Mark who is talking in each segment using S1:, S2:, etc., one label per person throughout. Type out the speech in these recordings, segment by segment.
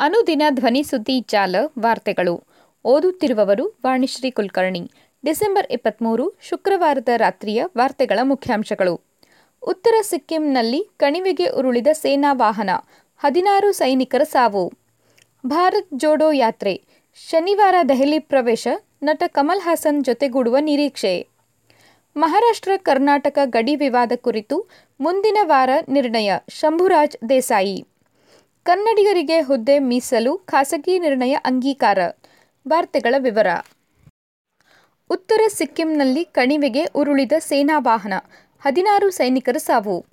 S1: ಅನುದಿನ ಧ್ವನಿ ಸುದ್ದಿ ಜಾಲ ವಾರ್ತೆಗಳು. ಓದುತ್ತಿರುವವರು ವಾಣಿಶ್ರೀ ಕುಲಕರ್ಣಿ. ಡಿಸೆಂಬರ್ ಇಪ್ಪತ್ತ್ಮೂರು ಶುಕ್ರವಾರದ ರಾತ್ರಿಯ ವಾರ್ತೆಗಳ ಮುಖ್ಯಾಂಶಗಳು. ಉತ್ತರ ಸಿಕ್ಕಿಂನಲ್ಲಿ ಕಣಿವೆಗೆ ಉರುಳಿದ ಸೇನಾ ವಾಹನ, ಹದಿನಾರು ಸೈನಿಕರ ಸಾವು. ಭಾರತ್ ಜೋಡೋ ಯಾತ್ರೆ. ಶನಿವಾರ ದೆಹಲಿ ಪ್ರವೇಶ, ನಟ ಕಮಲ್ ಹಾಸನ್ ಜೊತೆಗೂಡುವ ನಿರೀಕ್ಷೆ. ಮಹಾರಾಷ್ಟ್ರ, ಕರ್ನಾಟಕ ಗಡಿ ವಿವಾದ ಕುರಿತು ಮುಂದಿನ ವಾರ ನಿರ್ಣಯ, ಶಂಭುರಾಜ್ ದೇಸಾಯಿ. ಕನ್ನಡಿಗರಿಗೆ ಹುದ್ದೆ ಮೀಸಲು ಖಾಸಗಿ ನಿರ್ಣಯ ಅಂಗೀಕಾರ. ವಾರ್ತೆಗಳ ವಿವರ. ಉತ್ತರ ಸಿಕ್ಕಿಂನಲ್ಲಿ ಕಣಿವೆಗೆ ಉರುಳಿದ ಸೇನಾ ವಾಹನ. ಹದಿನಾರು ಸೈನಿಕರು ಸಾವು.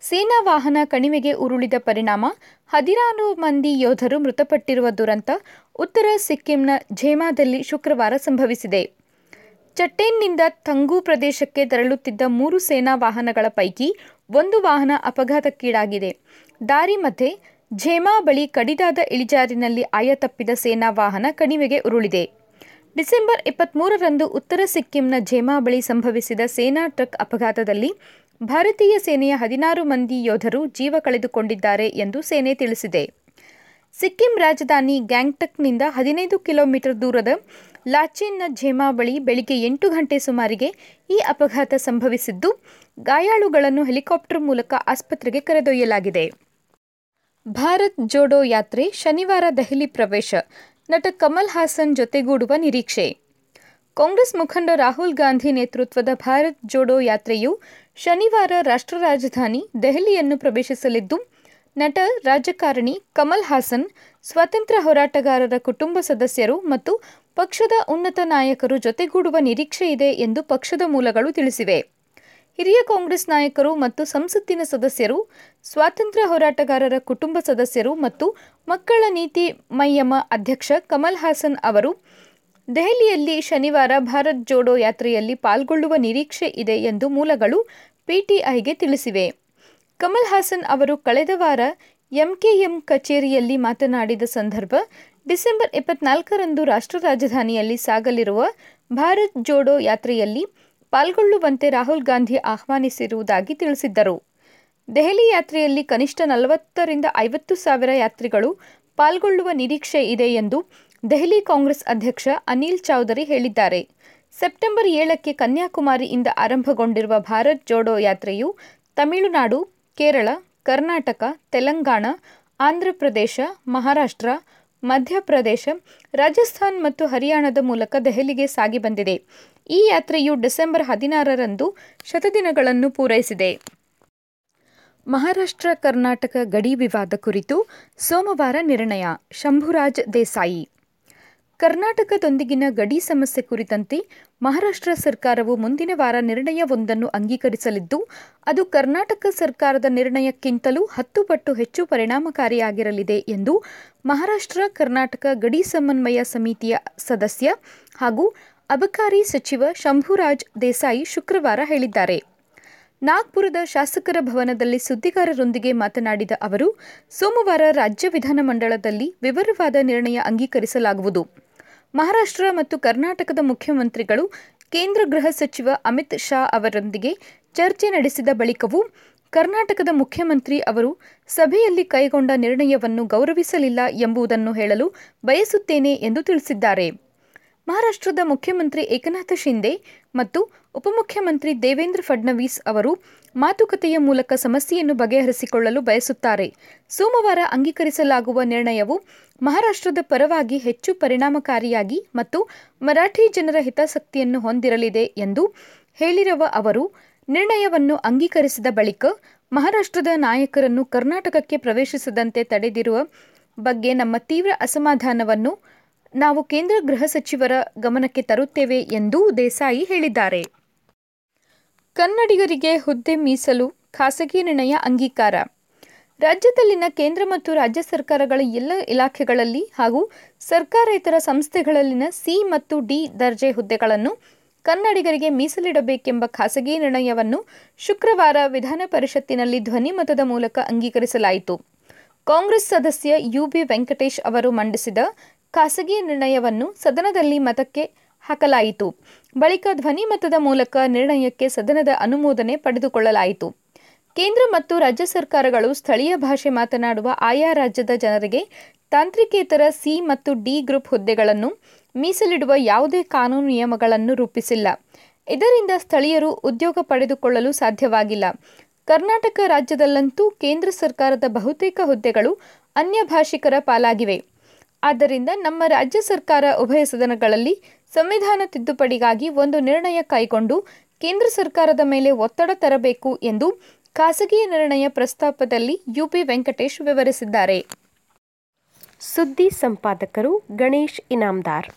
S1: ಸೇನಾ ವಾಹನ ಕಣಿವೆಗೆ ಉರುಳಿದ ಪರಿಣಾಮ ಹದಿನಾರು ಮಂದಿ ಯೋಧರು ಮೃತಪಟ್ಟಿರುವ ದುರಂತ ಉತ್ತರ ಸಿಕ್ಕಿಂನ ಝೇಮಾದಲ್ಲಿ ಶುಕ್ರವಾರ ಸಂಭವಿಸಿದೆ. ಚಟ್ಟೇನ್ನಿಂದ ತಂಗು ಪ್ರದೇಶಕ್ಕೆ ತೆರಳುತ್ತಿದ್ದ ಮೂರು ಸೇನಾ ವಾಹನಗಳ ಪೈಕಿ ಒಂದು ವಾಹನ ಅಪಘಾತಕ್ಕೀಡಾಗಿದೆ. ದಾರಿ ಮಧ್ಯೆ ಝೇಮಾ ಬಳಿ ಕಡಿದಾದ ಇಳಿಜಾರಿನಲ್ಲಿ ಆಯತಪ್ಪಿದ ಸೇನಾ ವಾಹನ ಕಣಿವೆಗೆ ಉರುಳಿದೆ. ಡಿಸೆಂಬರ್ ಇಪ್ಪತ್ತ್ಮೂರರಂದು ಉತ್ತರ ಸಿಕ್ಕಿಂನ ಝೇಮಾ ಬಳಿ ಸಂಭವಿಸಿದ ಸೇನಾ ಟ್ರಕ್ ಅಪಘಾತದಲ್ಲಿ ಭಾರತೀಯ ಸೇನೆಯ ಹದಿನಾರು ಮಂದಿ ಯೋಧರು ಜೀವ ಕಳೆದುಕೊಂಡಿದ್ದಾರೆ ಎಂದು ಸೇನೆ ತಿಳಿಸಿದೆ. ಸಿಕ್ಕಿಂ ರಾಜಧಾನಿ ಗ್ಯಾಂಗ್ಟಕ್ನಿಂದ ಹದಿನೈದು ಕಿಲೋಮೀಟರ್ ದೂರದ ಲಾಚಿನ್ನ ಝೇಮಾ ಬಳಿ ಬೆಳಿಗ್ಗೆ ಎಂಟು ಗಂಟೆ ಸುಮಾರಿಗೆ ಈ ಅಪಘಾತ ಸಂಭವಿಸಿದ್ದು, ಗಾಯಾಳುಗಳನ್ನು ಹೆಲಿಕಾಪ್ಟರ್ ಮೂಲಕ ಆಸ್ಪತ್ರೆಗೆ ಕರೆದೊಯ್ಯಲಾಗಿದೆ. ಭಾರತ್ ಜೋಡೋ ಯಾತ್ರೆ ಶನಿವಾರ ದೆಹಲಿ ಪ್ರವೇಶ. ನಟ ಕಮಲ್ ಹಾಸನ್ ಜೊತೆಗೂಡುವ ನಿರೀಕ್ಷೆ. ಕಾಂಗ್ರೆಸ್ ಮುಖಂಡ ರಾಹುಲ್ ಗಾಂಧಿ ನೇತೃತ್ವದ ಭಾರತ್ ಜೋಡೋ ಯಾತ್ರೆಯು ಶನಿವಾರ ರಾಷ್ಟ್ರ ರಾಜಧಾನಿ ದೆಹಲಿಯನ್ನು ಪ್ರವೇಶಿಸಲಿದ್ದು, ನಟ, ರಾಜಕಾರಣಿ ಕಮಲ್ ಹಾಸನ್, ಸ್ವಾತಂತ್ರ್ಯ ಹೋರಾಟಗಾರರ ಕುಟುಂಬ ಸದಸ್ಯರು ಮತ್ತು ಪಕ್ಷದ ಉನ್ನತ ನಾಯಕರು ಜೊತೆಗೂಡುವ ನಿರೀಕ್ಷೆಯಿದೆ ಎಂದು ಪಕ್ಷದ ಮೂಲಗಳು ತಿಳಿಸಿವೆ. ಹಿರಿಯ ಕಾಂಗ್ರೆಸ್ ನಾಯಕರು ಮತ್ತು ಸಂಸತ್ತಿನ ಸದಸ್ಯರು, ಸ್ವಾತಂತ್ರ್ಯ ಹೋರಾಟಗಾರರ ಕುಟುಂಬ ಸದಸ್ಯರು ಮತ್ತು ಮಕ್ಕಳ ನೀತಿ ಮೈಯಮ ಅಧ್ಯಕ್ಷ ಕಮಲ್ ಹಾಸನ್ ಅವರು, ದೆಹಲಿಯಲ್ಲಿ ಶನಿವಾರ ಭಾರತ್ ಜೋಡೋ ಯಾತ್ರೆಯಲ್ಲಿ ಪಾಲ್ಗೊಳ್ಳುವ ನಿರೀಕ್ಷೆ ಇದೆ ಎಂದು ಮೂಲಗಳು ಪಿಟಿಐಗೆ ತಿಳಿಸಿವೆ. ಕಮಲ್ ಹಾಸನ್ ಅವರು ಕಳೆದ ವಾರ ಎಂಕೆಎಂ ಕಚೇರಿಯಲ್ಲಿ ಮಾತನಾಡಿದ ಸಂದರ್ಭ, ಡಿಸೆಂಬರ್ ಇಪ್ಪತ್ನಾಲ್ಕರಂದು ರಾಷ್ಟ್ರ ರಾಜಧಾನಿಯಲ್ಲಿ ಸಾಗಲಿರುವ ಭಾರತ್ ಜೋಡೋ ಯಾತ್ರೆಯಲ್ಲಿ ಪಾಲ್ಗೊಳ್ಳುವಂತೆ ರಾಹುಲ್ ಗಾಂಧಿ ಆಹ್ವಾನಿಸಿರುವುದಾಗಿ ತಿಳಿಸಿದ್ದರು. ದೆಹಲಿ ಯಾತ್ರೆಯಲ್ಲಿ ಕನಿಷ್ಠ ನಲವತ್ತರಿಂದ ಐವತ್ತು ಸಾವಿರ ಯಾತ್ರಿಗಳು ಪಾಲ್ಗೊಳ್ಳುವ ನಿರೀಕ್ಷೆ ಇದೆ ಎಂದು ದೆಹಲಿ ಕಾಂಗ್ರೆಸ್ ಅಧ್ಯಕ್ಷ ಅನಿಲ್ ಚೌಧರಿ ಹೇಳಿದ್ದಾರೆ. ಸೆಪ್ಟೆಂಬರ್ ಏಳಕ್ಕೆ ಕನ್ಯಾಕುಮಾರಿಯಿಂದ ಆರಂಭಗೊಂಡಿರುವ ಭಾರತ್ ಜೋಡೋ ಯಾತ್ರೆಯು ತಮಿಳುನಾಡು, ಕೇರಳ, ಕರ್ನಾಟಕ, ತೆಲಂಗಾಣ, ಆಂಧ್ರಪ್ರದೇಶ, ಮಹಾರಾಷ್ಟ್ರ, ಮಧ್ಯಪ್ರದೇಶ, ರಾಜಸ್ಥಾನ್ ಮತ್ತು ಹರಿಯಾಣದ ಮೂಲಕ ದೆಹಲಿಗೆ ಸಾಗಿ ಬಂದಿದೆ. ಈ ಯಾತ್ರೆಯು ಡಿಸೆಂಬರ್ ಹದಿನಾರರಂದು ಶತದಿನಗಳನ್ನು ಪೂರೈಸಿದೆ. ಮಹಾರಾಷ್ಟ್ರ, ಕರ್ನಾಟಕ ಗಡಿ ವಿವಾದ ಕುರಿತು ಸೋಮವಾರ ನಿರ್ಣಯ, ಶಂಭುರಾಜ್ ದೇಸಾಯಿ. ಕರ್ನಾಟಕದೊಂದಿಗಿನ ಗಡಿ ಸಮಸ್ಯೆ ಕುರಿತಂತೆ ಮಹಾರಾಷ್ಟ್ರ ಸರ್ಕಾರವು ಮುಂದಿನ ವಾರ ನಿರ್ಣಯವೊಂದನ್ನು ಅಂಗೀಕರಿಸಲಿದ್ದು, ಅದು ಕರ್ನಾಟಕ ಸರ್ಕಾರದ ನಿರ್ಣಯಕ್ಕಿಂತಲೂ ಹತ್ತು ಪಟ್ಟು ಹೆಚ್ಚು ಪರಿಣಾಮಕಾರಿಯಾಗಿರಲಿದೆ ಎಂದು ಮಹಾರಾಷ್ಟ್ರ, ಕರ್ನಾಟಕ ಗಡಿ ಸಮನ್ವಯ ಸಮಿತಿಯ ಸದಸ್ಯ ಹಾಗೂ ಅಬಕಾರಿ ಸಚಿವ ಶಂಭುರಾಜ್ ದೇಸಾಯಿ ಶುಕ್ರವಾರ ಹೇಳಿದ್ದಾರೆ. ನಾಗ್ಪುರದ ಶಾಸಕರ ಭವನದಲ್ಲಿ ಸುದ್ದಿಗಾರರೊಂದಿಗೆ ಮಾತನಾಡಿದ ಅವರು, ಸೋಮವಾರ ರಾಜ್ಯ ವಿಧಾನಮಂಡಲದಲ್ಲಿ ವಿವರವಾದ ನಿರ್ಣಯ ಅಂಗೀಕರಿಸಲಾಗುವುದು. ಮಹಾರಾಷ್ಟ್ರ ಮತ್ತು ಕರ್ನಾಟಕದ ಮುಖ್ಯಮಂತ್ರಿಗಳು, ಕೇಂದ್ರ ಗೃಹ ಸಚಿವ ಅಮಿತ್ ಶಾ ಅವರೊಂದಿಗೆ ಚರ್ಚೆ ನಡೆಸಿದ ಬಳಿಕವೂ ಕರ್ನಾಟಕದ ಮುಖ್ಯಮಂತ್ರಿ ಅವರು ಸಭೆಯಲ್ಲಿ ಕೈಗೊಂಡ ನಿರ್ಣಯವನ್ನು ಗೌರವಿಸಲಿಲ್ಲ ಎಂಬುದನ್ನು ಹೇಳಲು ಬಯಸುತ್ತೇನೆ ಎಂದು ತಿಳಿಸಿದ್ದಾರೆ. ಮಹಾರಾಷ್ಟ್ರದ ಮುಖ್ಯಮಂತ್ರಿ ಏಕನಾಥ ಶಿಂದೆ ಮತ್ತು ಉಪಮುಖ್ಯಮಂತ್ರಿ ದೇವೇಂದ್ರ ಫಡ್ನವೀಸ್ ಅವರು ಮಾತುಕತೆಯ ಮೂಲಕ ಸಮಸ್ಯೆಯನ್ನು ಬಗೆಹರಿಸಿಕೊಳ್ಳಲು ಬಯಸುತ್ತಾರೆ. ಸೋಮವಾರ ಅಂಗೀಕರಿಸಲಾಗುವ ನಿರ್ಣಯವು ಮಹಾರಾಷ್ಟ್ರದ ಪರವಾಗಿ ಹೆಚ್ಚು ಪರಿಣಾಮಕಾರಿಯಾಗಿ ಮತ್ತು ಮರಾಠಿ ಜನರ ಹಿತಾಸಕ್ತಿಯನ್ನು ಹೊಂದಿರಲಿದೆ ಎಂದು ಹೇಳಿರುವ ಅವರು, ನಿರ್ಣಯವನ್ನು ಅಂಗೀಕರಿಸಿದ ಬಳಿಕ ಮಹಾರಾಷ್ಟ್ರದ ನಾಯಕರನ್ನು ಕರ್ನಾಟಕಕ್ಕೆ ಪ್ರವೇಶಿಸದಂತೆ ತಡೆದಿರುವ ಬಗ್ಗೆ ನಮ್ಮ ತೀವ್ರ ಅಸಮಾಧಾನವನ್ನು ನಾವು ಕೇಂದ್ರ ಗೃಹ ಸಚಿವರ ಗಮನಕ್ಕೆ ತರುತ್ತೇವೆ ಎಂದು ದೇಸಾಯಿ ಹೇಳಿದ್ದಾರೆ. ಕನ್ನಡಿಗರಿಗೆ ಹುದ್ದೆ ಮೀಸಲು ಖಾಸಗಿ ನಿರ್ಣಯ ಅಂಗೀಕಾರ. ರಾಜ್ಯದಲ್ಲಿನ ಕೇಂದ್ರ ಮತ್ತು ರಾಜ್ಯ ಸರ್ಕಾರಗಳ ಎಲ್ಲ ಇಲಾಖೆಗಳಲ್ಲಿ ಹಾಗೂ ಸರ್ಕಾರೇತರ ಸಂಸ್ಥೆಗಳಲ್ಲಿನ ಸಿ ಮತ್ತು ಡಿ ದರ್ಜೆ ಹುದ್ದೆಗಳನ್ನು ಕನ್ನಡಿಗರಿಗೆ ಮೀಸಲಿಡಬೇಕೆಂಬ ಖಾಸಗಿ ನಿರ್ಣಯವನ್ನು ಶುಕ್ರವಾರ ವಿಧಾನ ಪರಿಷತ್ತಿನಲ್ಲಿ ಧ್ವನಿಮತದ ಮೂಲಕ ಅಂಗೀಕರಿಸಲಾಯಿತು. ಕಾಂಗ್ರೆಸ್ ಸದಸ್ಯ ಯುಬಿ ವೆಂಕಟೇಶ್ ಅವರು ಮಂಡಿಸಿದ ಖಾಸಗಿ ನಿರ್ಣಯವನ್ನು ಸದನದಲ್ಲಿ ಮತಕ್ಕೆ ಹಾಕಲಾಯಿತು. ಬಳಿಕ ಧ್ವನಿಮತದ ಮೂಲಕ ನಿರ್ಣಯಕ್ಕೆ ಸದನದ ಅನುಮೋದನೆ ಪಡೆದುಕೊಳ್ಳಲಾಯಿತು. ಕೇಂದ್ರ ಮತ್ತು ರಾಜ್ಯ ಸರ್ಕಾರಗಳು ಸ್ಥಳೀಯ ಭಾಷೆ ಮಾತನಾಡುವ ಆಯಾ ರಾಜ್ಯದ ಜನರಿಗೆ ತಾಂತ್ರಿಕೇತರ ಸಿ ಮತ್ತು ಡಿ ಗ್ರೂಪ್ ಹುದ್ದೆಗಳನ್ನು ಮೀಸಲಿಡುವ ಯಾವುದೇ ಕಾನೂನು ನಿಯಮಗಳನ್ನು ರೂಪಿಸಿಲ್ಲ. ಇದರಿಂದ ಸ್ಥಳೀಯರು ಉದ್ಯೋಗ ಪಡೆದುಕೊಳ್ಳಲು ಸಾಧ್ಯವಾಗಿಲ್ಲ. ಕರ್ನಾಟಕ ರಾಜ್ಯದಲ್ಲಂತೂ ಕೇಂದ್ರ ಸರ್ಕಾರದ ಬಹುತೇಕ ಹುದ್ದೆಗಳು ಅನ್ಯ ಭಾಷಿಕರ ಪಾಲಾಗಿವೆ. ಆದ್ದರಿಂದ ನಮ್ಮ ರಾಜ್ಯ ಸರ್ಕಾರ ಉಭಯ ಸದನಗಳಲ್ಲಿ ಸಂವಿಧಾನ ತಿದ್ದುಪಡಿಗಾಗಿ ಒಂದು ನಿರ್ಣಯ ಕೈಗೊಂಡು ಕೇಂದ್ರ ಸರ್ಕಾರದ ಮೇಲೆ ಒತ್ತಡ ತರಬೇಕು ಎಂದು ಖಾಸಗಿ ನಿರ್ಣಯ ಪ್ರಸ್ತಾಪದಲ್ಲಿ ಯುಪಿ ವೆಂಕಟೇಶ್ ವಿವರಿಸಿದ್ದಾರೆ.
S2: ಸುದ್ದಿ ಸಂಪಾದಕರು ಗಣೇಶ್ ಇನಾಮ್ದಾರ್.